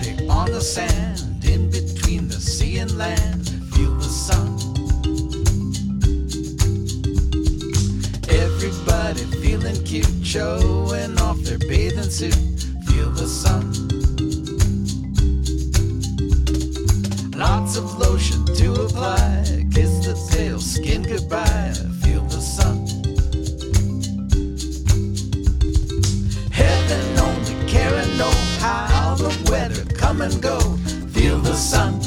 lay on the sand in between the sea and land. Feel the sun. Everybody feeling cute, showing off their bathing suit. And go. Feel the sun.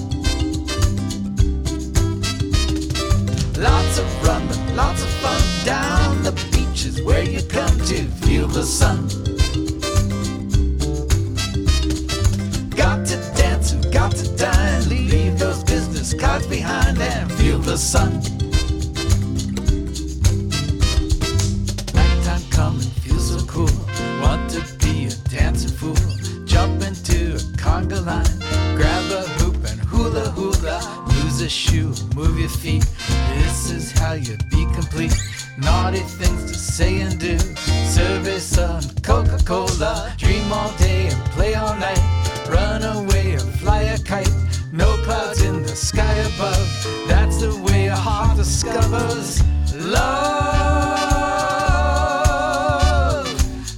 Lots of running, lots of fun down the beaches where you come to feel the sun. Got to dance and got to dine. Leave those business cards behind and feel the sun. Hula. Lose a shoe, move your feet. This is how you be complete. Naughty things to say and do. Survey sun, Coca Cola. Dream all day and play all night. Run away or fly a kite. No clouds in the sky above. That's the way a heart discovers love.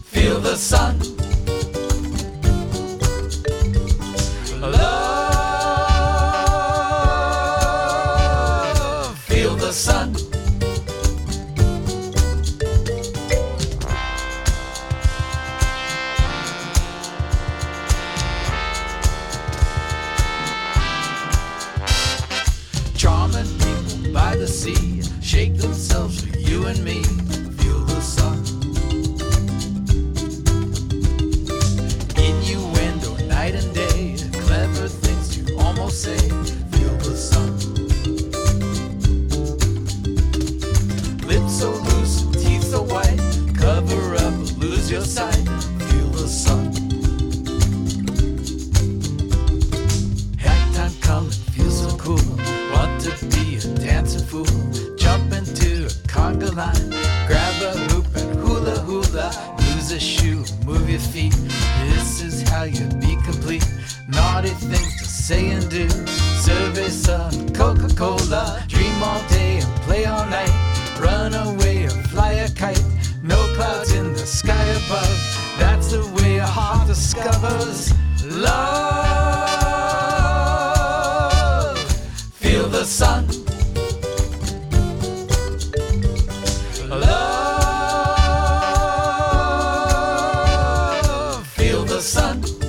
Feel the sun. So loose, teeth so white. Cover up, lose your sight. Feel the sun. Nighttime coming, feels so cool. Want to be a dancing fool. Jump into a conga line. Grab a hoop and hula hula. Lose a shoe, move your feet. This is how you be complete. Naughty things to say and do. Survey sun, Coca Cola. father's love. Feel the sun. Love. Feel the sun.